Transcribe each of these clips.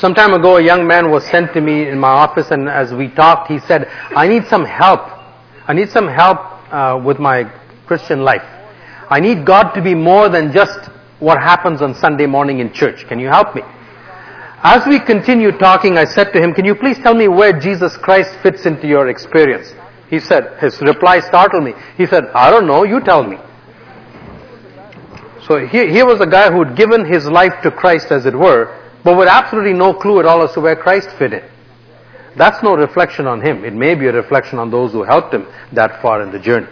Some time ago, a young man was sent to me in my office, and as we talked, he said, I need some help. I need some help uh, with my Christian life. I need God to be more than just what happens on Sunday morning in church. Can you help me? As we continued talking, I said to him, Can you please tell me where Jesus Christ fits into your experience? He said, His reply startled me. He said, I don't know, you tell me. So here, here was a guy who had given his life to Christ, as it were, but with absolutely no clue at all as to where Christ fit in. That's no reflection on him. It may be a reflection on those who helped him that far in the journey.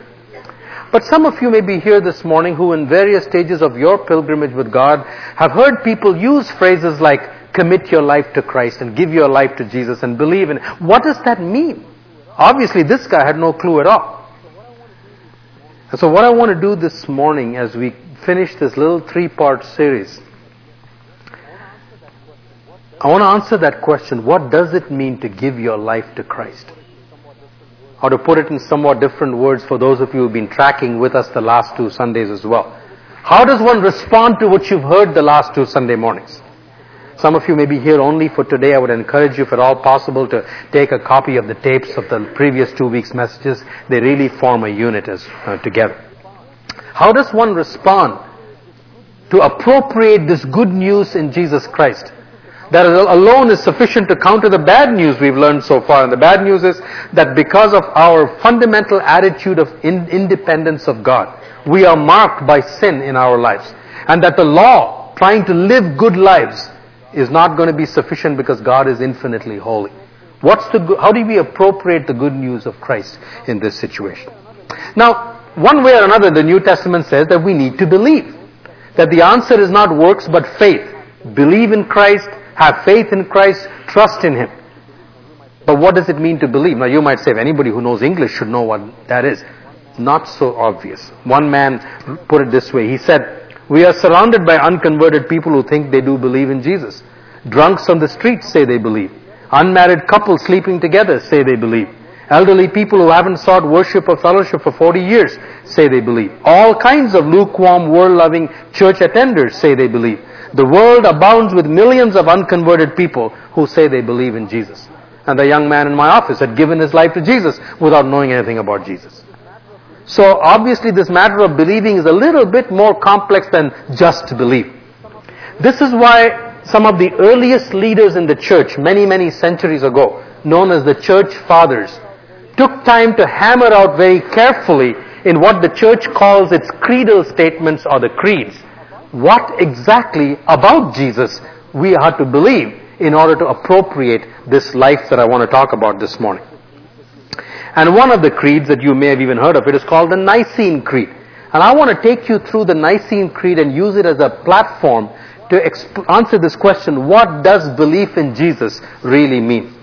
But some of you may be here this morning who in various stages of your pilgrimage with God have heard people use phrases like commit your life to Christ and give your life to Jesus and believe in. What does that mean? Obviously this guy had no clue at all. So what I want to do this morning as we finish this little three-part series I want to answer that question. What does it mean to give your life to Christ? Or to put it in somewhat different words for those of you who've been tracking with us the last two Sundays as well. How does one respond to what you've heard the last two Sunday mornings? Some of you may be here only for today. I would encourage you, if at all possible, to take a copy of the tapes of the previous two weeks' messages. They really form a unit as uh, together. How does one respond to appropriate this good news in Jesus Christ? That alone is sufficient to counter the bad news we've learned so far. And the bad news is that because of our fundamental attitude of in independence of God, we are marked by sin in our lives. And that the law, trying to live good lives, is not going to be sufficient because God is infinitely holy. What's the, how do we appropriate the good news of Christ in this situation? Now, one way or another, the New Testament says that we need to believe. That the answer is not works but faith. Believe in Christ, have faith in Christ, trust in Him. But what does it mean to believe? Now you might say, anybody who knows English should know what that is. Not so obvious. One man put it this way. He said, we are surrounded by unconverted people who think they do believe in Jesus. Drunks on the streets say they believe. Unmarried couples sleeping together say they believe. Elderly people who haven't sought worship or fellowship for 40 years say they believe. All kinds of lukewarm, world-loving church attenders say they believe. The world abounds with millions of unconverted people who say they believe in Jesus. And the young man in my office had given his life to Jesus without knowing anything about Jesus. So obviously this matter of believing is a little bit more complex than just belief. This is why some of the earliest leaders in the church, many, many centuries ago, known as the church fathers, took time to hammer out very carefully in what the church calls its creedal statements or the creeds what exactly about Jesus we are to believe in order to appropriate this life that I want to talk about this morning. And one of the creeds that you may have even heard of, it is called the Nicene Creed. And I want to take you through the Nicene Creed and use it as a platform to exp- answer this question, what does belief in Jesus really mean?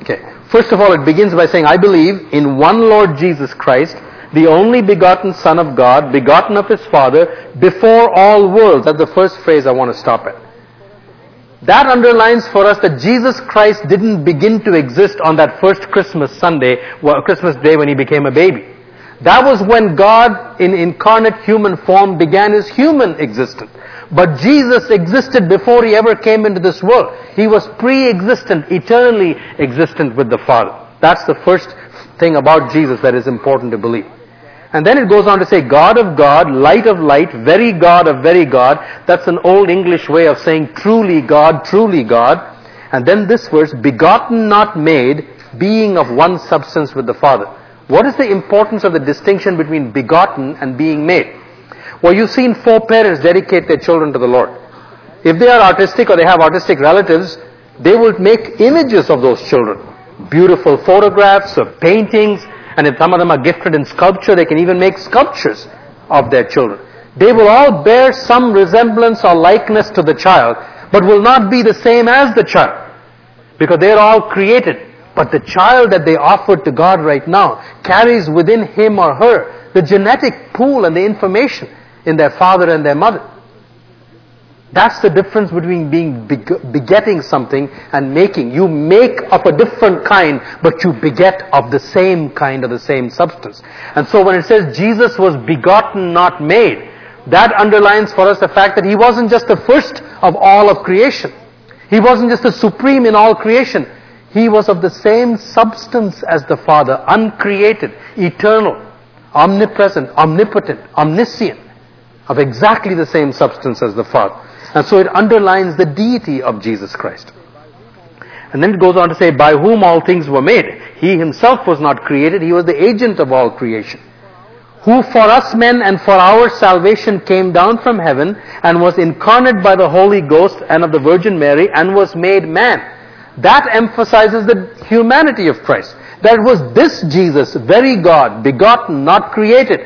Okay. First of all, it begins by saying, I believe in one Lord Jesus Christ, the only begotten Son of God, begotten of His Father, before all worlds. That's the first phrase I want to stop at. That underlines for us that Jesus Christ didn't begin to exist on that first Christmas Sunday, well, Christmas Day when He became a baby. That was when God, in incarnate human form, began His human existence. But Jesus existed before he ever came into this world. He was pre-existent, eternally existent with the Father. That's the first thing about Jesus that is important to believe. And then it goes on to say, God of God, light of light, very God of very God. That's an old English way of saying truly God, truly God. And then this verse, begotten not made, being of one substance with the Father. What is the importance of the distinction between begotten and being made? Well, you've seen four parents dedicate their children to the Lord. If they are artistic or they have artistic relatives, they will make images of those children. Beautiful photographs or paintings, and if some of them are gifted in sculpture, they can even make sculptures of their children. They will all bear some resemblance or likeness to the child, but will not be the same as the child. Because they're all created. But the child that they offered to God right now carries within him or her the genetic pool and the information in their father and their mother. That's the difference between being begetting something and making. You make of a different kind, but you beget of the same kind of the same substance. And so when it says Jesus was begotten, not made, That underlines for us the fact that He wasn't just the first of all of creation. He wasn't just the supreme in all creation. He was of the same substance as the Father, uncreated, eternal, omnipresent, omnipotent, omniscient, of exactly the same substance as the Father. And so it underlines the deity of Jesus Christ. And then it goes on to say, by whom all things were made. He himself was not created, he was the agent of all creation. Who for us men and for our salvation came down from heaven and was incarnate by the Holy Ghost and of the Virgin Mary and was made man. That emphasizes the humanity of Christ. That was this Jesus, very God, begotten, not created,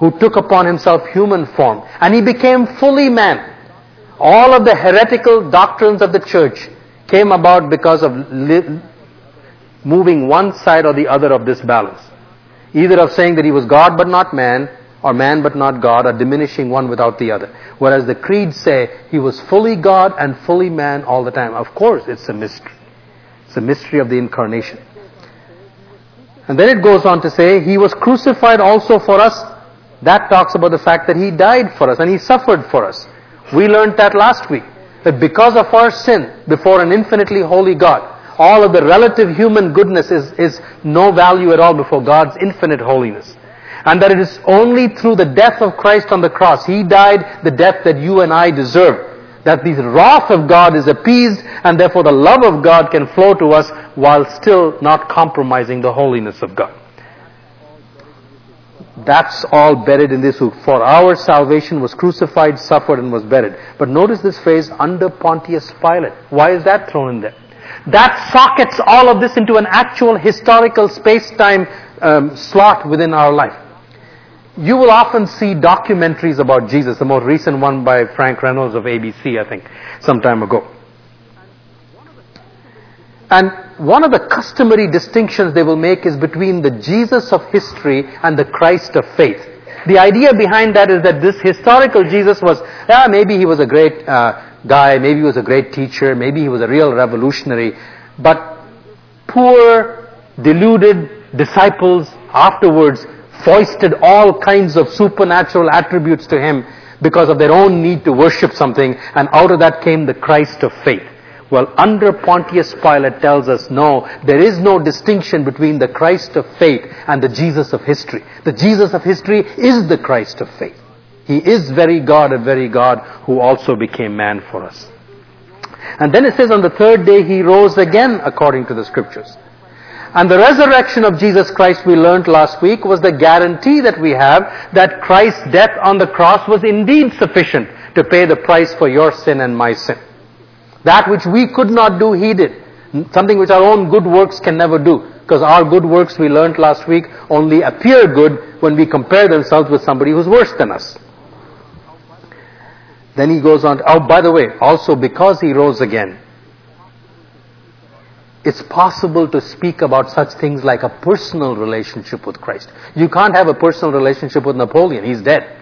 who took upon himself human form. And he became fully man. All of the heretical doctrines of the church came about because of moving one side or the other of this balance. Either of saying that he was God but not man, or man but not God, or diminishing one without the other. Whereas the creeds say he was fully God and fully man all the time. Of course, it's a mystery. It's a mystery of the incarnation. And then it goes on to say, he was crucified also for us. That talks about the fact that he died for us and he suffered for us. We learned that last week. That because of our sin before an infinitely holy God, all of the relative human goodness is, is no value at all before God's infinite holiness. And that it is only through the death of Christ on the cross, He died the death that you and I deserve, that the wrath of God is appeased and therefore the love of God can flow to us while still not compromising the holiness of God. That's all buried in this who for our salvation was crucified, suffered, and was buried. But notice this phrase, under Pontius Pilate. Why is that thrown in there? That sockets all of this into an actual historical space-time um, slot within our life. You will often see documentaries about Jesus, the most recent one by Frank Reynolds of ABC, I think, some time ago. And one of the customary distinctions they will make is between the Jesus of history and the Christ of faith. The idea behind that is that this historical Jesus was, yeah, maybe he was a great uh, guy, maybe he was a great teacher, maybe he was a real revolutionary, but poor, deluded disciples afterwards foisted all kinds of supernatural attributes to him because of their own need to worship something, and out of that came the Christ of faith. Well, under Pontius Pilate tells us no, there is no distinction between the Christ of faith and the Jesus of history. The Jesus of history is the Christ of faith. He is very God, a very God who also became man for us. And then it says on the third day he rose again according to the scriptures. And the resurrection of Jesus Christ we learned last week was the guarantee that we have that Christ's death on the cross was indeed sufficient to pay the price for your sin and my sin. That which we could not do, He did. Something which our own good works can never do. Because our good works, we learned last week, only appear good when we compare themselves with somebody who's worse than us. Then he goes on, oh, by the way, also because he rose again, it's possible to speak about such things like a personal relationship with Christ. You can't have a personal relationship with Napoleon, he's dead.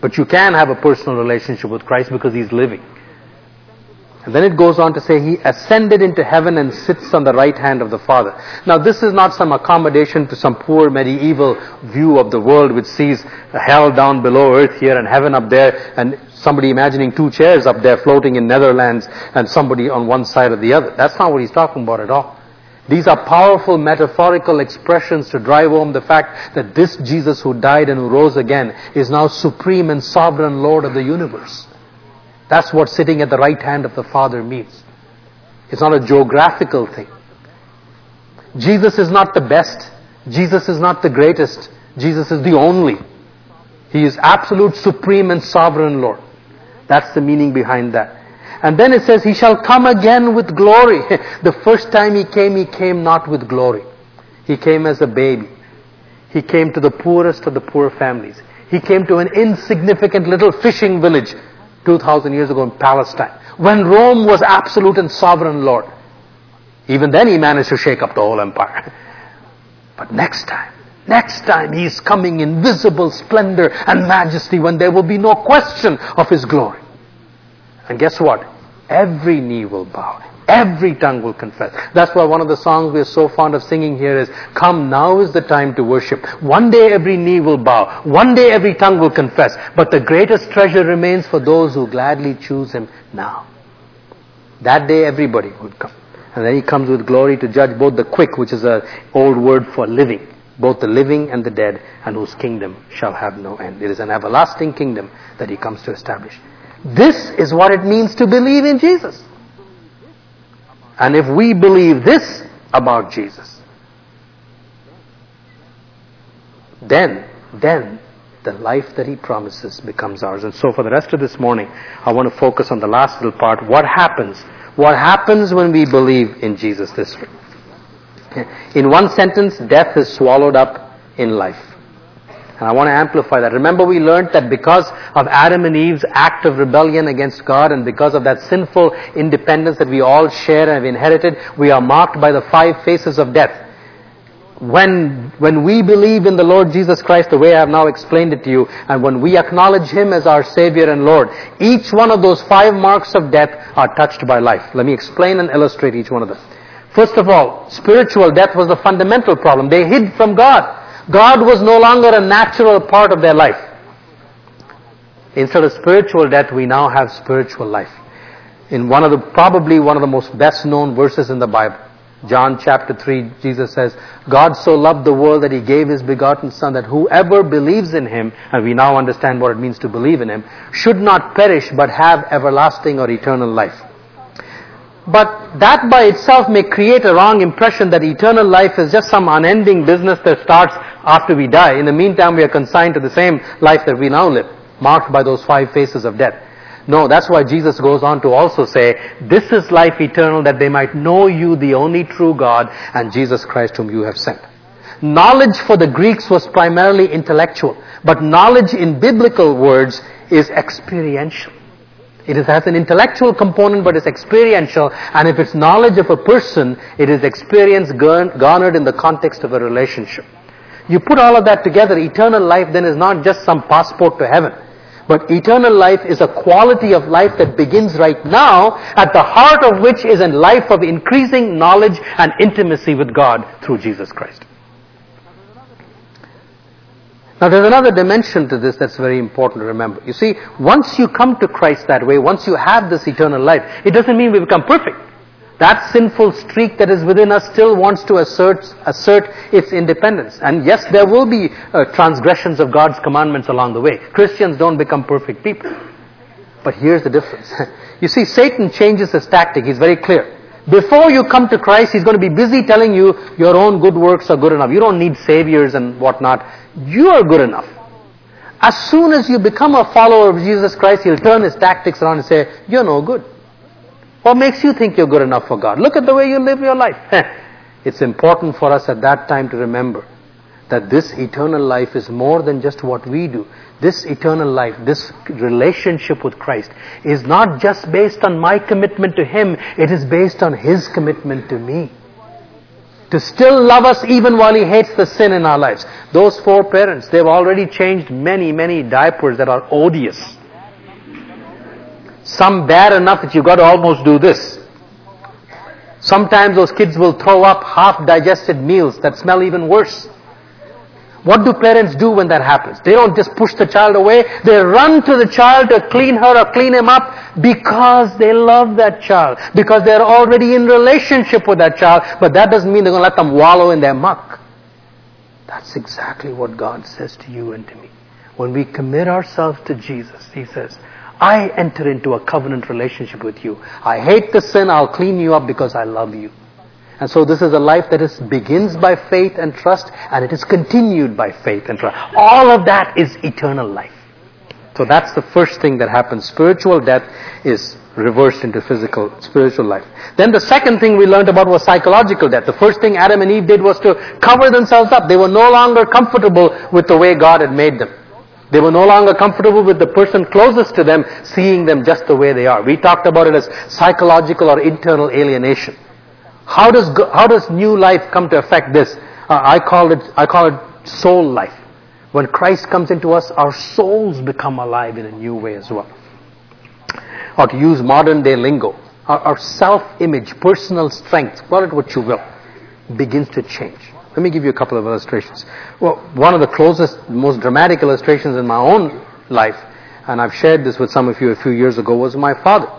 But you can have a personal relationship with Christ because he's living. And then it goes on to say, He ascended into heaven and sits on the right hand of the Father. Now, this is not some accommodation to some poor medieval view of the world which sees hell down below earth here and heaven up there, and somebody imagining two chairs up there floating in Netherlands and somebody on one side or the other. That's not what he's talking about at all. These are powerful metaphorical expressions to drive home the fact that this Jesus who died and who rose again is now supreme and sovereign Lord of the universe. That's what sitting at the right hand of the Father means. It's not a geographical thing. Jesus is not the best. Jesus is not the greatest. Jesus is the only. He is absolute, supreme, and sovereign Lord. That's the meaning behind that. And then it says, He shall come again with glory. the first time He came, He came not with glory. He came as a baby. He came to the poorest of the poor families. He came to an insignificant little fishing village 2,000 years ago in Palestine, when Rome was absolute and sovereign Lord. Even then he managed to shake up the whole empire. But next time, next time he's coming in visible splendor and majesty when there will be no question of his glory. And guess what? Every knee will bow. Every tongue will confess. That's why one of the songs we're so fond of singing here is, Come, now is the time to worship. One day every knee will bow. One day every tongue will confess. But the greatest treasure remains for those who gladly choose Him now. That day everybody would come. And then He comes with glory to judge both the quick, which is an old word for living, both the living and the dead, and whose kingdom shall have no end. It is an everlasting kingdom that He comes to establish. This is what it means to believe in Jesus. And if we believe this about Jesus, then, then the life that He promises becomes ours. And so for the rest of this morning, I want to focus on the last little part. What happens? What happens when we believe in Jesus this way? In one sentence, death is swallowed up in life. And I want to amplify that. Remember we learned that because of Adam and Eve's act of rebellion against God and because of that sinful independence that we all share and have inherited, we are marked by the five faces of death. When, when we believe in the Lord Jesus Christ the way I have now explained it to you, and when we acknowledge Him as our Savior and Lord, each one of those five marks of death are touched by life. Let me explain and illustrate each one of them. First of all, spiritual death was the fundamental problem. They hid from God. God was no longer a natural part of their life. Instead of spiritual death, we now have spiritual life. In one of the, probably one of the most best known verses in the Bible, John chapter 3, Jesus says, God so loved the world that He gave His begotten Son that whoever believes in Him, and we now understand what it means to believe in Him, should not perish but have everlasting or eternal life. But that by itself may create a wrong impression that eternal life is just some unending business that starts after we die. In the meantime, we are consigned to the same life that we now live, marked by those five faces of death. No, that's why Jesus goes on to also say, this is life eternal that they might know you, the only true God, and Jesus Christ whom you have sent. Knowledge for the Greeks was primarily intellectual, but knowledge in biblical words is experiential. It has an intellectual component, but it's experiential. And if it's knowledge of a person, it is experience garnered in the context of a relationship. You put all of that together, eternal life then is not just some passport to heaven. But eternal life is a quality of life that begins right now, at the heart of which is a life of increasing knowledge and intimacy with God through Jesus Christ. Now there's another dimension to this that's very important to remember. You see, once you come to Christ that way, once you have this eternal life, it doesn't mean we become perfect. That sinful streak that is within us still wants to assert, assert its independence. And yes, there will be uh, transgressions of God's commandments along the way. Christians don't become perfect people. But here's the difference. you see, Satan changes his tactic. He's very clear. Before you come to Christ, he's going to be busy telling you your own good works are good enough. You don't need saviors and whatnot. You are good enough. As soon as you become a follower of Jesus Christ, he'll turn his tactics around and say, You're no good. What makes you think you're good enough for God? Look at the way you live your life. it's important for us at that time to remember that this eternal life is more than just what we do. This eternal life, this relationship with Christ is not just based on my commitment to Him, it is based on His commitment to me to still love us even while He hates the sin in our lives. Those four parents, they've already changed many, many diapers that are odious. Some bad enough that you've got to almost do this. Sometimes those kids will throw up half digested meals that smell even worse. What do parents do when that happens? They don't just push the child away. They run to the child to clean her or clean him up because they love that child. Because they're already in relationship with that child. But that doesn't mean they're going to let them wallow in their muck. That's exactly what God says to you and to me. When we commit ourselves to Jesus, He says, I enter into a covenant relationship with you. I hate the sin, I'll clean you up because I love you. And so this is a life that is, begins by faith and trust, and it is continued by faith and trust. All of that is eternal life. So that's the first thing that happens. Spiritual death is reversed into physical, spiritual life. Then the second thing we learned about was psychological death. The first thing Adam and Eve did was to cover themselves up. They were no longer comfortable with the way God had made them. They were no longer comfortable with the person closest to them seeing them just the way they are. We talked about it as psychological or internal alienation. How does, how does new life come to affect this? Uh, I call it, I call it soul life. When Christ comes into us, our souls become alive in a new way as well. Or to use modern day lingo, our, our self-image, personal strength, call it what you will, begins to change. Let me give you a couple of illustrations. Well, one of the closest, most dramatic illustrations in my own life, and I've shared this with some of you a few years ago, was my father.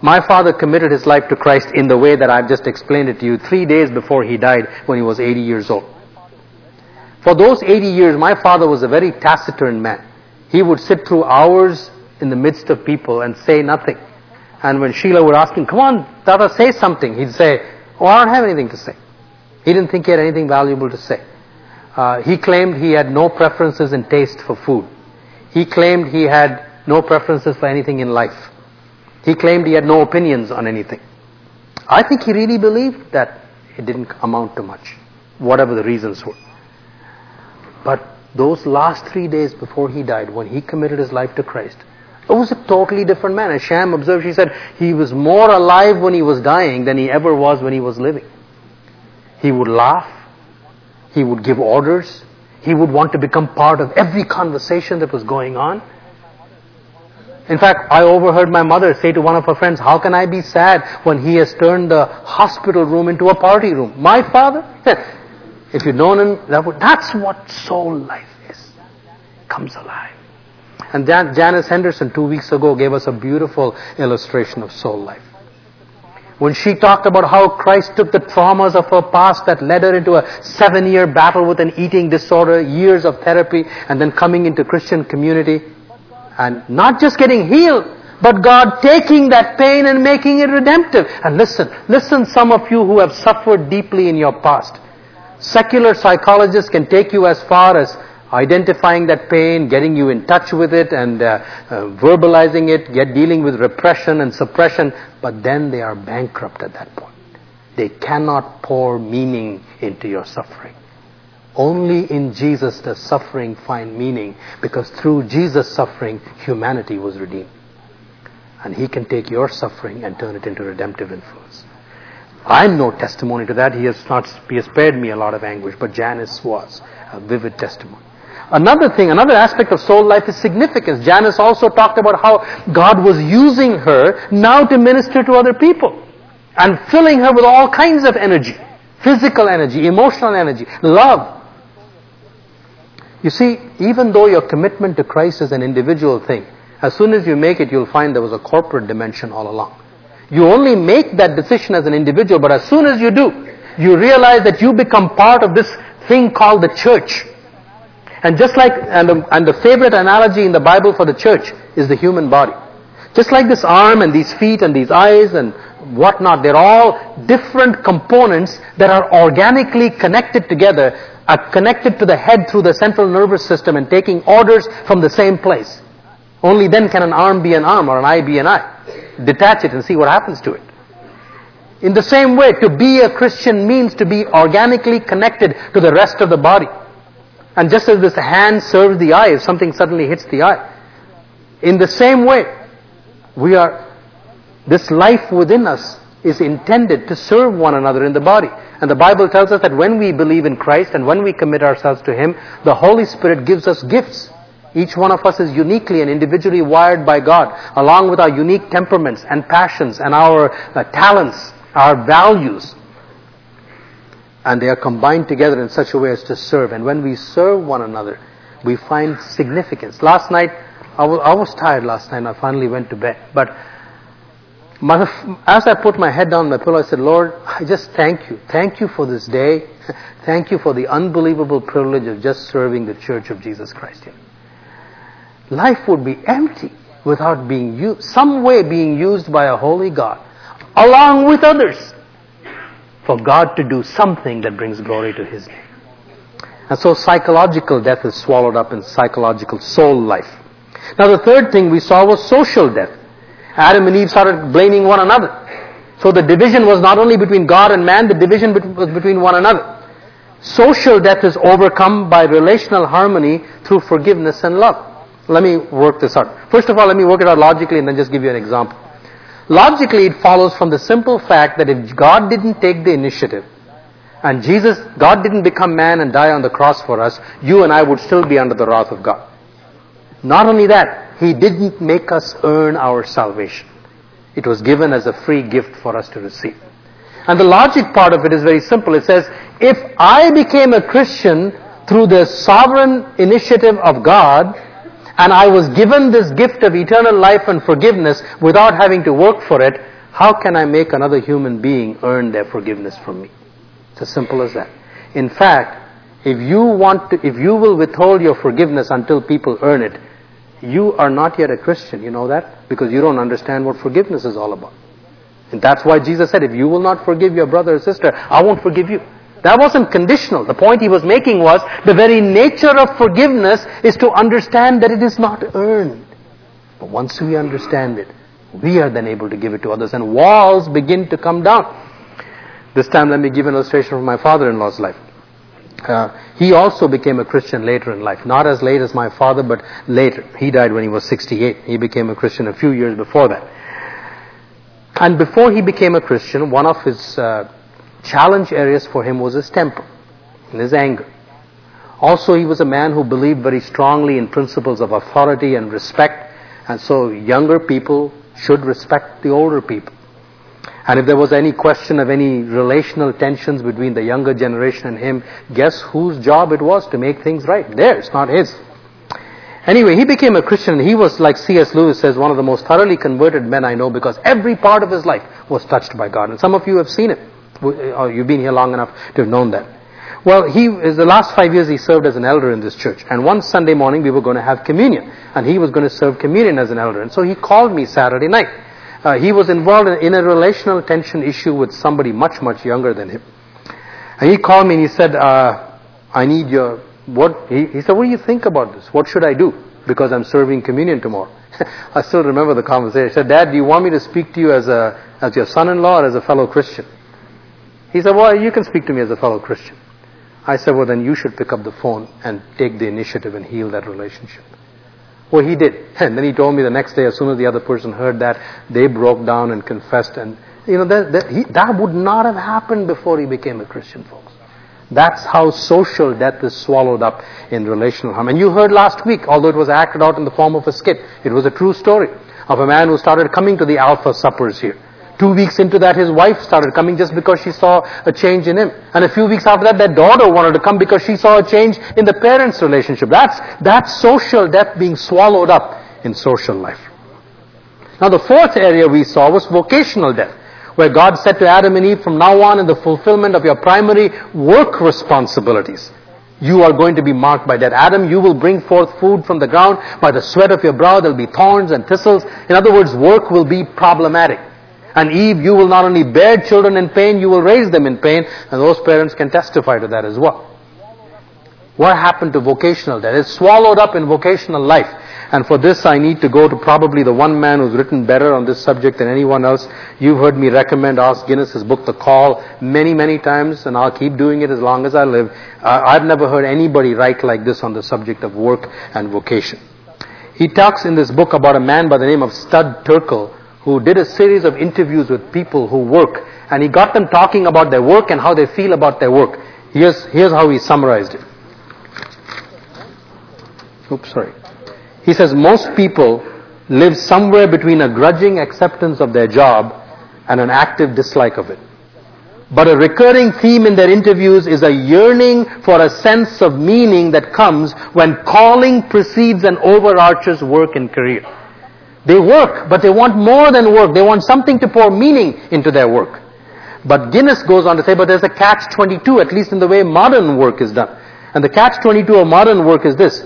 My father committed his life to Christ in the way that I've just explained it to you three days before he died when he was 80 years old. For those 80 years, my father was a very taciturn man. He would sit through hours in the midst of people and say nothing. And when Sheila would ask him, come on, Tata, say something, he'd say, oh, I don't have anything to say. He didn't think he had anything valuable to say. Uh, he claimed he had no preferences in taste for food. He claimed he had no preferences for anything in life. He claimed he had no opinions on anything. I think he really believed that it didn't amount to much, whatever the reasons were. But those last three days before he died, when he committed his life to Christ, it was a totally different man. As Sham observed, she said, he was more alive when he was dying than he ever was when he was living. He would laugh. He would give orders. He would want to become part of every conversation that was going on. In fact, I overheard my mother say to one of her friends, how can I be sad when he has turned the hospital room into a party room? My father? If you'd known him, that would, that's what soul life is. Comes alive. And Jan, Janice Henderson two weeks ago gave us a beautiful illustration of soul life. When she talked about how Christ took the traumas of her past that led her into a seven year battle with an eating disorder, years of therapy, and then coming into Christian community, and not just getting healed, but God taking that pain and making it redemptive. And listen, listen some of you who have suffered deeply in your past. Secular psychologists can take you as far as identifying that pain, getting you in touch with it and uh, uh, verbalizing it, get dealing with repression and suppression, but then they are bankrupt at that point. They cannot pour meaning into your suffering. Only in Jesus does suffering find meaning because through Jesus' suffering, humanity was redeemed. And He can take your suffering and turn it into redemptive influence. I'm no testimony to that. He has not, he has spared me a lot of anguish, but Janice was a vivid testimony. Another thing, another aspect of soul life is significance. Janice also talked about how God was using her now to minister to other people and filling her with all kinds of energy. Physical energy, emotional energy, love. You see, even though your commitment to Christ is an individual thing, as soon as you make it, you'll find there was a corporate dimension all along. You only make that decision as an individual, but as soon as you do, you realize that you become part of this thing called the church. And just like, and the, and the favorite analogy in the Bible for the church is the human body. Just like this arm and these feet and these eyes and whatnot, they're all different components that are organically connected together, are connected to the head through the central nervous system and taking orders from the same place. Only then can an arm be an arm or an eye be an eye. Detach it and see what happens to it. In the same way, to be a Christian means to be organically connected to the rest of the body. And just as this hand serves the eye if something suddenly hits the eye, in the same way, we are, this life within us is intended to serve one another in the body. And the Bible tells us that when we believe in Christ and when we commit ourselves to Him, the Holy Spirit gives us gifts. Each one of us is uniquely and individually wired by God, along with our unique temperaments and passions and our uh, talents, our values. And they are combined together in such a way as to serve. And when we serve one another, we find significance. Last night, I was, I was tired last night. I finally went to bed. But as I put my head down on my pillow, I said, Lord, I just thank you. Thank you for this day. thank you for the unbelievable privilege of just serving the Church of Jesus Christ here life would be empty without being used, some way being used by a holy God, along with others, for God to do something that brings glory to His name. And so psychological death is swallowed up in psychological soul life. Now the third thing we saw was social death. Adam and Eve started blaming one another. So the division was not only between God and man, the division was between one another. Social death is overcome by relational harmony through forgiveness and love. Let me work this out. First of all, let me work it out logically and then just give you an example. Logically, it follows from the simple fact that if God didn't take the initiative, and Jesus, God didn't become man and die on the cross for us, you and I would still be under the wrath of God. Not only that, He didn't make us earn our salvation. It was given as a free gift for us to receive. And the logic part of it is very simple. It says, if I became a Christian through the sovereign initiative of God, and I was given this gift of eternal life and forgiveness without having to work for it, how can I make another human being earn their forgiveness from me? It's as simple as that. In fact, if you want to, if you will withhold your forgiveness until people earn it, you are not yet a Christian. You know that? Because you don't understand what forgiveness is all about. And that's why Jesus said, if you will not forgive your brother or sister, I won't forgive you. That wasn't conditional. The point he was making was the very nature of forgiveness is to understand that it is not earned. But once we understand it, we are then able to give it to others and walls begin to come down. This time let me give an illustration from my father-in-law's life. Uh, he also became a Christian later in life. Not as late as my father, but later. He died when he was 68. He became a Christian a few years before that. And before he became a Christian, one of his uh, challenge areas for him was his temper and his anger. Also, he was a man who believed very strongly in principles of authority and respect, and so younger people should respect the older people. And if there was any question of any relational tensions between the younger generation and him, guess whose job it was to make things right? Theirs, not his. Anyway, he became a Christian and he was, like C.S. Lewis says, one of the most thoroughly converted men I know because every part of his life was touched by God. And some of you have seen it. Uh, or you've been here long enough to have known that. Well, he, the last five years he served as an elder in this church. And one Sunday morning we were going to have communion. And he was going to serve communion as an elder. And so he called me Saturday night. Uh, he was involved in, in, a relational tension issue with somebody much, much younger than him. And he called me and he said, uh, I need your what he, he said, what do you think about this? What should I do? Because I'm serving communion tomorrow. I still remember the conversation. I said, Dad, do you want me to speak to you as a as your son-in-law or as a fellow Christian? He said, Well, you can speak to me as a fellow Christian. I said, Well, then you should pick up the phone and take the initiative and heal that relationship. Well, he did. And then he told me the next day, as soon as the other person heard that, they broke down and confessed. And, you know, that, that, he, that would not have happened before he became a Christian, folks. That's how social death is swallowed up in relational harm. And you heard last week, although it was acted out in the form of a skit, it was a true story of a man who started coming to the Alpha suppers here. Two weeks into that, his wife started coming just because she saw a change in him. And a few weeks after that, their daughter wanted to come because she saw a change in the parents' relationship. That's, that's social death being swallowed up in social life. Now the fourth area we saw was vocational death where God said to Adam and Eve, from now on in the fulfillment of your primary work responsibilities, you are going to be marked by that. Adam, you will bring forth food from the ground. By the sweat of your brow, there'll be thorns and thistles. In other words, work will be problematic. And Eve, you will not only bear children in pain, you will raise them in pain. And those parents can testify to that as well. What happened to vocational death? It's swallowed up in vocational life. And for this, I need to go to probably the one man who's written better on this subject than anyone else. You've heard me recommend Os Guinness's book, The Call, many, many times, and I'll keep doing it as long as I live. Uh, I've never heard anybody write like this on the subject of work and vocation. He talks in this book about a man by the name of Studs Terkel, who did a series of interviews with people who work, and he got them talking about their work and how they feel about their work. Here's, here's how he summarized it. Oops, sorry. He says most people live somewhere between a grudging acceptance of their job and an active dislike of it. But a recurring theme in their interviews is a yearning for a sense of meaning that comes when calling precedes and overarches work and career. They work, but they want more than work. They want something to pour meaning into their work. But Guinness goes on to say, but there's a catch 22, at least in the way modern work is done. And the catch 22 of modern work is this.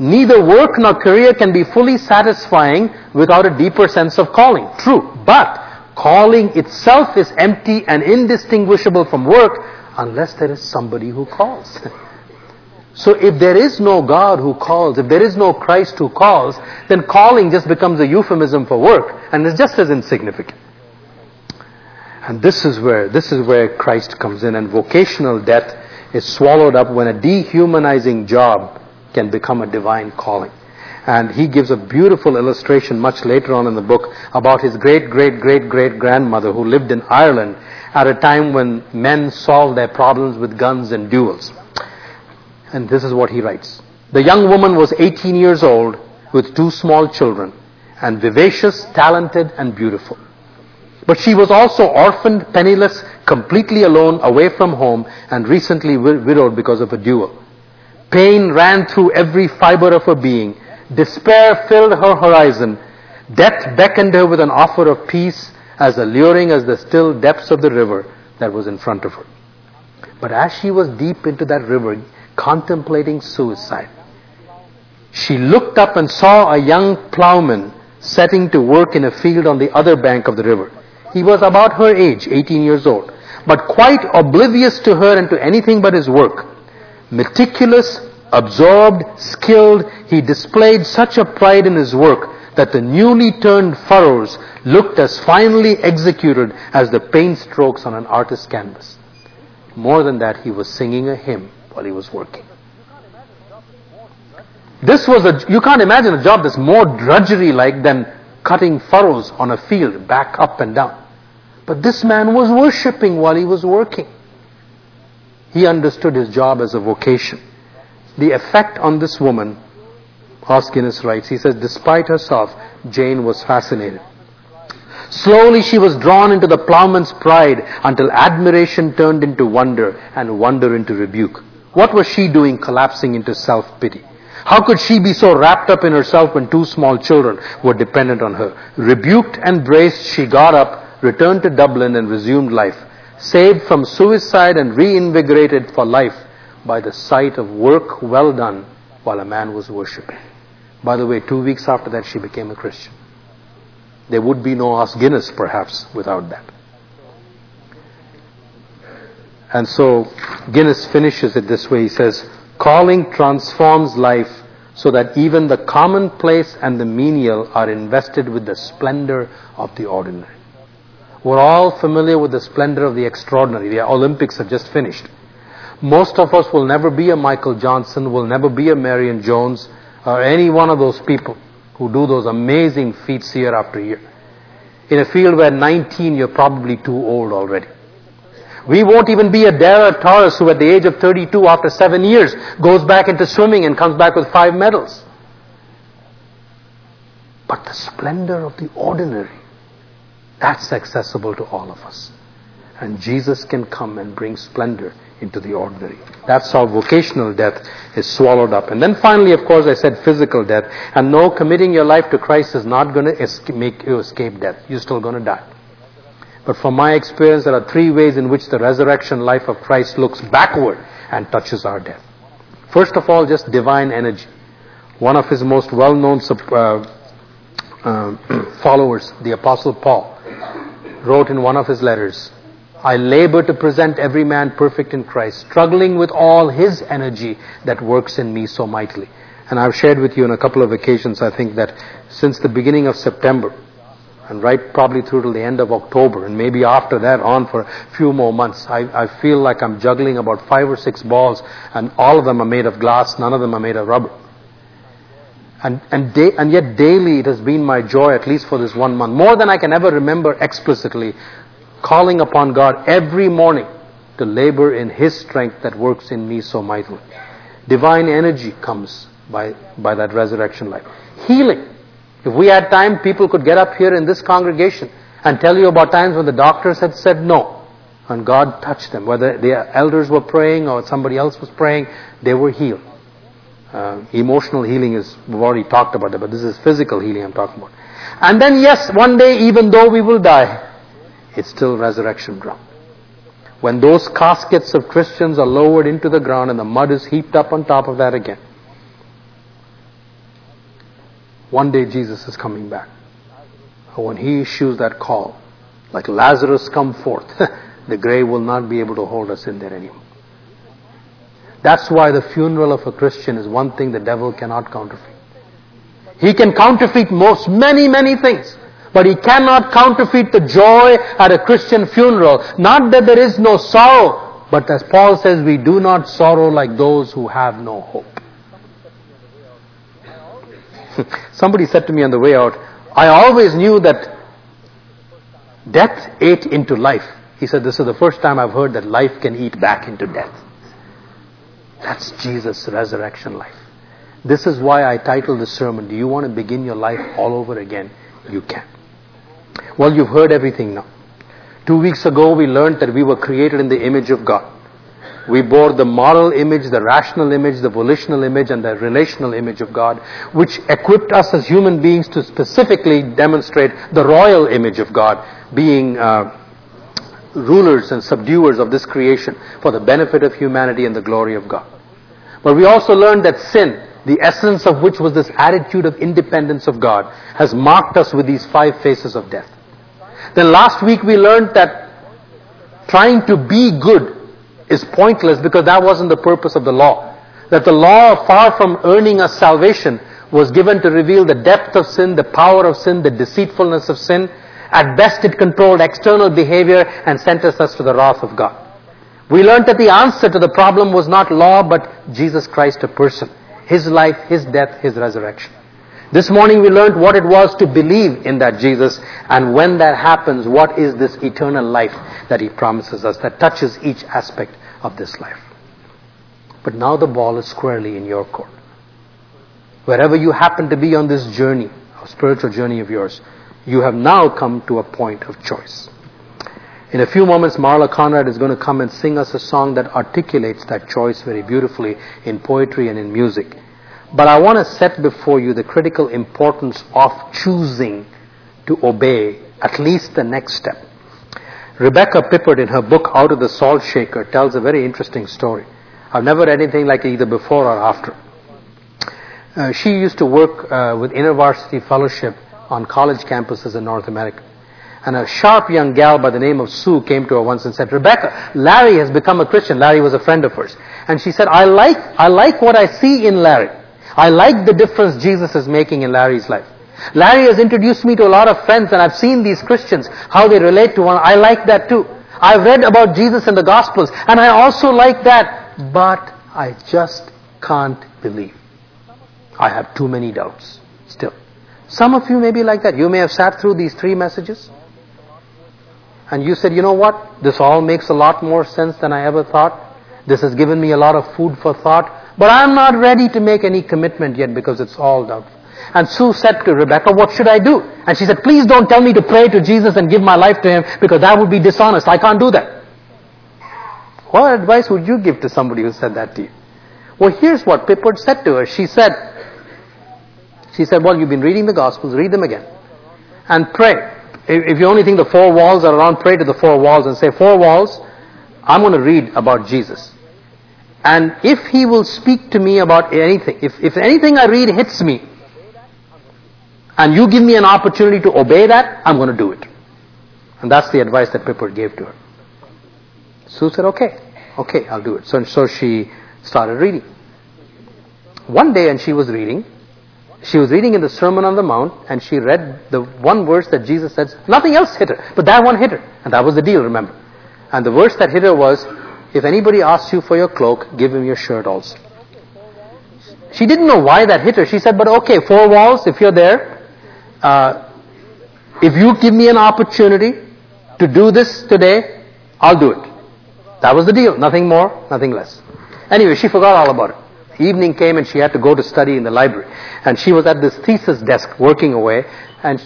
Neither work nor career can be fully satisfying without a deeper sense of calling. True. But calling itself is empty and indistinguishable from work unless there is somebody who calls. so if there is no God who calls, if there is no Christ who calls, then calling just becomes a euphemism for work and is just as insignificant. And this is where, this is where Christ comes in and vocational death is swallowed up when a dehumanizing job can become a divine calling. And he gives a beautiful illustration much later on in the book about his great, great, great, great grandmother who lived in Ireland at a time when men solved their problems with guns and duels. And this is what he writes. The young woman was 18 years old with two small children and vivacious, talented, and beautiful. But she was also orphaned, penniless, completely alone, away from home, and recently widowed because of a duel. Pain ran through every fiber of her being. Despair filled her horizon. Death beckoned her with an offer of peace as alluring as the still depths of the river that was in front of her. But as she was deep into that river, contemplating suicide, she looked up and saw a young plowman setting to work in a field on the other bank of the river. He was about her age, 18 years old, but quite oblivious to her and to anything but his work. Meticulous, absorbed, skilled, he displayed such a pride in his work that the newly turned furrows looked as finely executed as the paint strokes on an artist's canvas. More than that, he was singing a hymn while he was working. This was a, you can't imagine a job that's more drudgery like than cutting furrows on a field, back up and down. But this man was worshipping while he was working. He understood his job as a vocation. The effect on this woman, Os Guinness writes, he says, despite herself, Jane was fascinated. Slowly she was drawn into the plowman's pride until admiration turned into wonder and wonder into rebuke. What was she doing collapsing into self-pity? How could she be so wrapped up in herself when two small children were dependent on her? Rebuked and braced, she got up, returned to Dublin and resumed life, saved from suicide and reinvigorated for life by the sight of work well done while a man was worshipping. By the way, two weeks after that, she became a Christian. There would be no Os Guinness, perhaps, without that. And so Guinness finishes it this way. He says, Calling transforms life so that even the commonplace and the menial are invested with the splendor of the ordinary. We're all familiar with the splendor of the extraordinary. The Olympics have just finished. Most of us will never be a Michael Johnson, will never be a Marion Jones, or any one of those people who do those amazing feats year after year. In a field where 19, you're probably too old already. We won't even be a Dara Torres who at the age of 32 after seven years goes back into swimming and comes back with five medals. But the splendor of the ordinary, that's accessible to all of us. And Jesus can come and bring splendor into the ordinary. That's how vocational death is swallowed up. And then finally, of course, I said physical death. And no, committing your life to Christ is not going to make you escape death. You're still going to die. But from my experience, there are three ways in which the resurrection life of Christ looks backward and touches our death. First of all, just divine energy. One of his most well-known uh, uh, followers, the Apostle Paul, wrote in one of his letters, I labor to present every man perfect in Christ, struggling with all his energy that works in me so mightily. And I've shared with you on a couple of occasions, I think, that since the beginning of September, and right probably through till the end of October, and maybe after that on for a few more months. I, I feel like I'm juggling about five or six balls, and all of them are made of glass, none of them are made of rubber. And, and, da- and yet daily it has been my joy, at least for this one month, more than I can ever remember explicitly, calling upon God every morning to labor in His strength that works in me so mightily. Divine energy comes by, by that resurrection life. Healing if we had time, people could get up here in this congregation and tell you about times when the doctors had said no. And God touched them. Whether the elders were praying or somebody else was praying, they were healed. Uh, emotional healing is, we've already talked about that, but this is physical healing I'm talking about. And then yes, one day, even though we will die, it's still resurrection ground. When those caskets of Christians are lowered into the ground and the mud is heaped up on top of that again, one day Jesus is coming back. When he issues that call, like Lazarus come forth, the grave will not be able to hold us in there anymore. That's why the funeral of a Christian is one thing the devil cannot counterfeit. He can counterfeit most, many, many things. But he cannot counterfeit the joy at a Christian funeral. Not that there is no sorrow, but as Paul says, we do not sorrow like those who have no hope. Somebody said to me on the way out, I always knew that death ate into life. He said, This is the first time I've heard that life can eat back into death. That's Jesus' resurrection life. This is why I titled the sermon, Do you want to begin your life all over again? You can. Well, you've heard everything now. Two weeks ago, we learned that we were created in the image of God. We bore the moral image, the rational image, the volitional image, and the relational image of God, which equipped us as human beings to specifically demonstrate the royal image of God, being uh, rulers and subduers of this creation for the benefit of humanity and the glory of God. But we also learned that sin, the essence of which was this attitude of independence of God, has marked us with these five faces of death. Then last week we learned that trying to be good is pointless because that wasn't the purpose of the law. That the law, far from earning us salvation, was given to reveal the depth of sin, the power of sin, the deceitfulness of sin. At best it controlled external behavior and sentenced us to the wrath of God. We learned that the answer to the problem was not law, but Jesus Christ a person. His life, His death, His resurrection. This morning we learned what it was to believe in that Jesus, and when that happens, what is this eternal life that He promises us that touches each aspect of this life. But now the ball is squarely in your court. Wherever you happen to be on this journey, a spiritual journey of yours, you have now come to a point of choice. In a few moments, Marla Conrad is going to come and sing us a song that articulates that choice very beautifully in poetry and in music. But I want to set before you the critical importance of choosing to obey at least the next step. Rebecca Pippert, in her book Out of the Salt Shaker, tells a very interesting story. I've never read anything like it either before or after. Uh, she used to work uh, with InterVarsity Fellowship on college campuses in North America. And a sharp young gal by the name of Sue came to her once and said, Rebecca, Larry has become a Christian. Larry was a friend of hers. And she said, I like, I like what I see in Larry. I like the difference Jesus is making in Larry's life. Larry has introduced me to a lot of friends and I've seen these Christians, how they relate to one. I like that too. I've read about Jesus in the Gospels and I also like that, but I just can't believe. I have too many doubts still. Some of you may be like that. You may have sat through these three messages and you said, you know what? This all makes a lot more sense than I ever thought. This has given me a lot of food for thought, but I'm not ready to make any commitment yet because it's all doubtful. And Sue said to Rebecca, what should I do? And she said, please don't tell me to pray to Jesus and give my life to Him because that would be dishonest. I can't do that. What advice would you give to somebody who said that to you? Well, here's what Pippert said to her. She said, she said, well, you've been reading the Gospels, read them again. And pray. If you only think the four walls are around, pray to the four walls and say, four walls, I'm going to read about Jesus. And if He will speak to me about anything, if, if anything I read hits me, and you give me an opportunity to obey that, I'm going to do it. And that's the advice that Pippert gave to her. Sue said, okay, okay, I'll do it. So, and so she started reading. One day, and she was reading, she was reading in the Sermon on the Mount, and she read the one verse that Jesus said, nothing else hit her, but that one hit her. And that was the deal, remember. And the verse that hit her was, if anybody asks you for your cloak, give him your shirt also. She didn't know why that hit her. She said, but okay, four walls, if you're there, uh, if you give me an opportunity to do this today, I'll do it. That was the deal. Nothing more, nothing less. Anyway, she forgot all about it. Evening came and she had to go to study in the library. And she was at this thesis desk working away and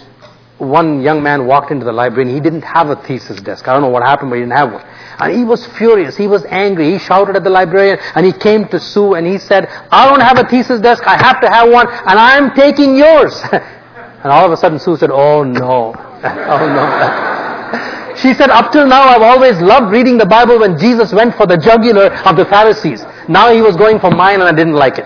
one young man walked into the library and he didn't have a thesis desk. I don't know what happened, but he didn't have one. And he was furious. He was angry. He shouted at the librarian and he came to Sue and he said, I don't have a thesis desk. I have to have one and I'm taking yours. And all of a sudden Sue said, oh no. oh no. she said, up till now I've always loved reading the Bible when Jesus went for the jugular of the Pharisees. Now he was going for mine and I didn't like it.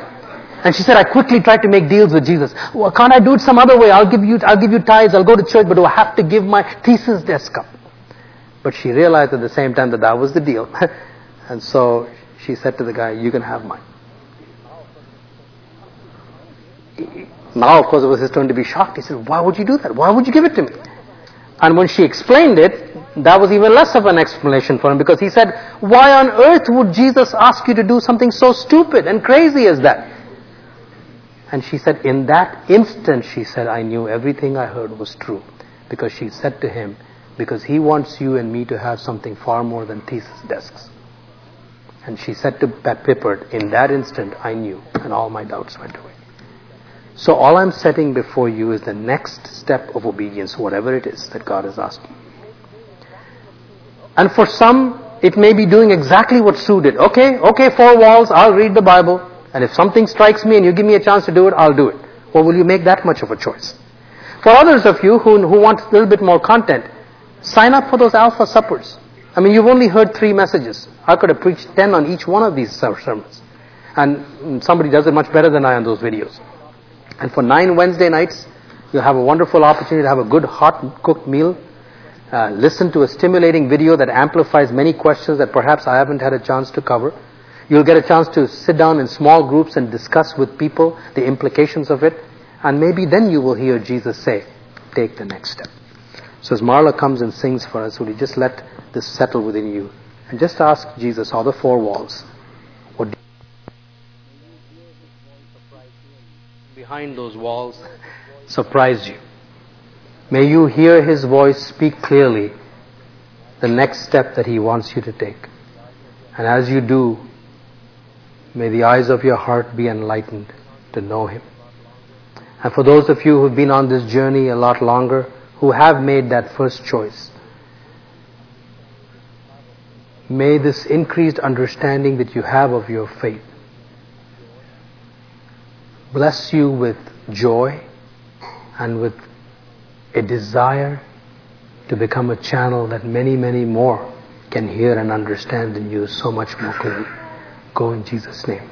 And she said, I quickly tried to make deals with Jesus. Well, can't I do it some other way? I'll give you, I'll give you tithes, I'll go to church, but do I have to give my thesis desk up? But she realized at the same time that that was the deal. and so she said to the guy, you can have mine. Now, of course, it was his turn to be shocked. He said, why would you do that? Why would you give it to me? And when she explained it, that was even less of an explanation for him because he said, why on earth would Jesus ask you to do something so stupid and crazy as that? And she said, in that instant, she said, I knew everything I heard was true. Because she said to him, because he wants you and me to have something far more than thesis desks. And she said to Pat Pippert, in that instant, I knew, and all my doubts went away. So all I'm setting before you is the next step of obedience, whatever it is that God is asking. And for some, it may be doing exactly what Sue did. Okay, okay, four walls, I'll read the Bible, and if something strikes me and you give me a chance to do it, I'll do it. Or will you make that much of a choice? For others of you who, who want a little bit more content, sign up for those alpha suppers. I mean, you've only heard three messages. I could have preached ten on each one of these sermons. And mm, somebody does it much better than I on those videos. And for nine Wednesday nights, you'll have a wonderful opportunity to have a good hot cooked meal. Uh, listen to a stimulating video that amplifies many questions that perhaps I haven't had a chance to cover. You'll get a chance to sit down in small groups and discuss with people the implications of it. And maybe then you will hear Jesus say, take the next step. So as Marla comes and sings for us, will you just let this settle within you? And just ask Jesus, are the four walls? Behind those walls surprise you? May you hear His voice speak clearly the next step that He wants you to take. And as you do, may the eyes of your heart be enlightened to know Him. And for those of you who've been on this journey a lot longer, who have made that first choice, may this increased understanding that you have of your faith bless you with joy and with a desire to become a channel that many, many more can hear and understand and use so much more clearly. Go in Jesus' name.